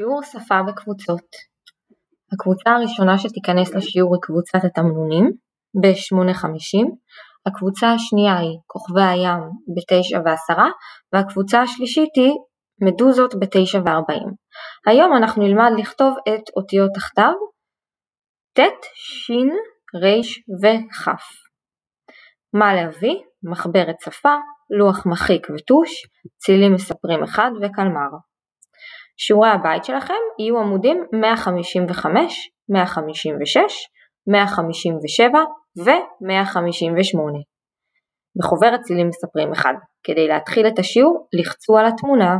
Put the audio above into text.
שיעור שפה בקבוצות הקבוצה הראשונה שתיכנס לשיעור היא קבוצת התמנונים ב-8.50, הקבוצה השנייה היא כוכבי הים ב-9 ו-10 והקבוצה השלישית היא מדוזות ב-9 ו-40. היום אנחנו נלמד לכתוב את אותיות תחתיו ט', ש', ר' וכ'. מה להביא? מחברת שפה, לוח מחיק וטוש, צילים מספרים אחד וקלמר. שיעורי הבית שלכם יהיו עמודים 155, 156, 157 ו-158. בחוברת צילים מספרים אחד. כדי להתחיל את השיעור לחצו על התמונה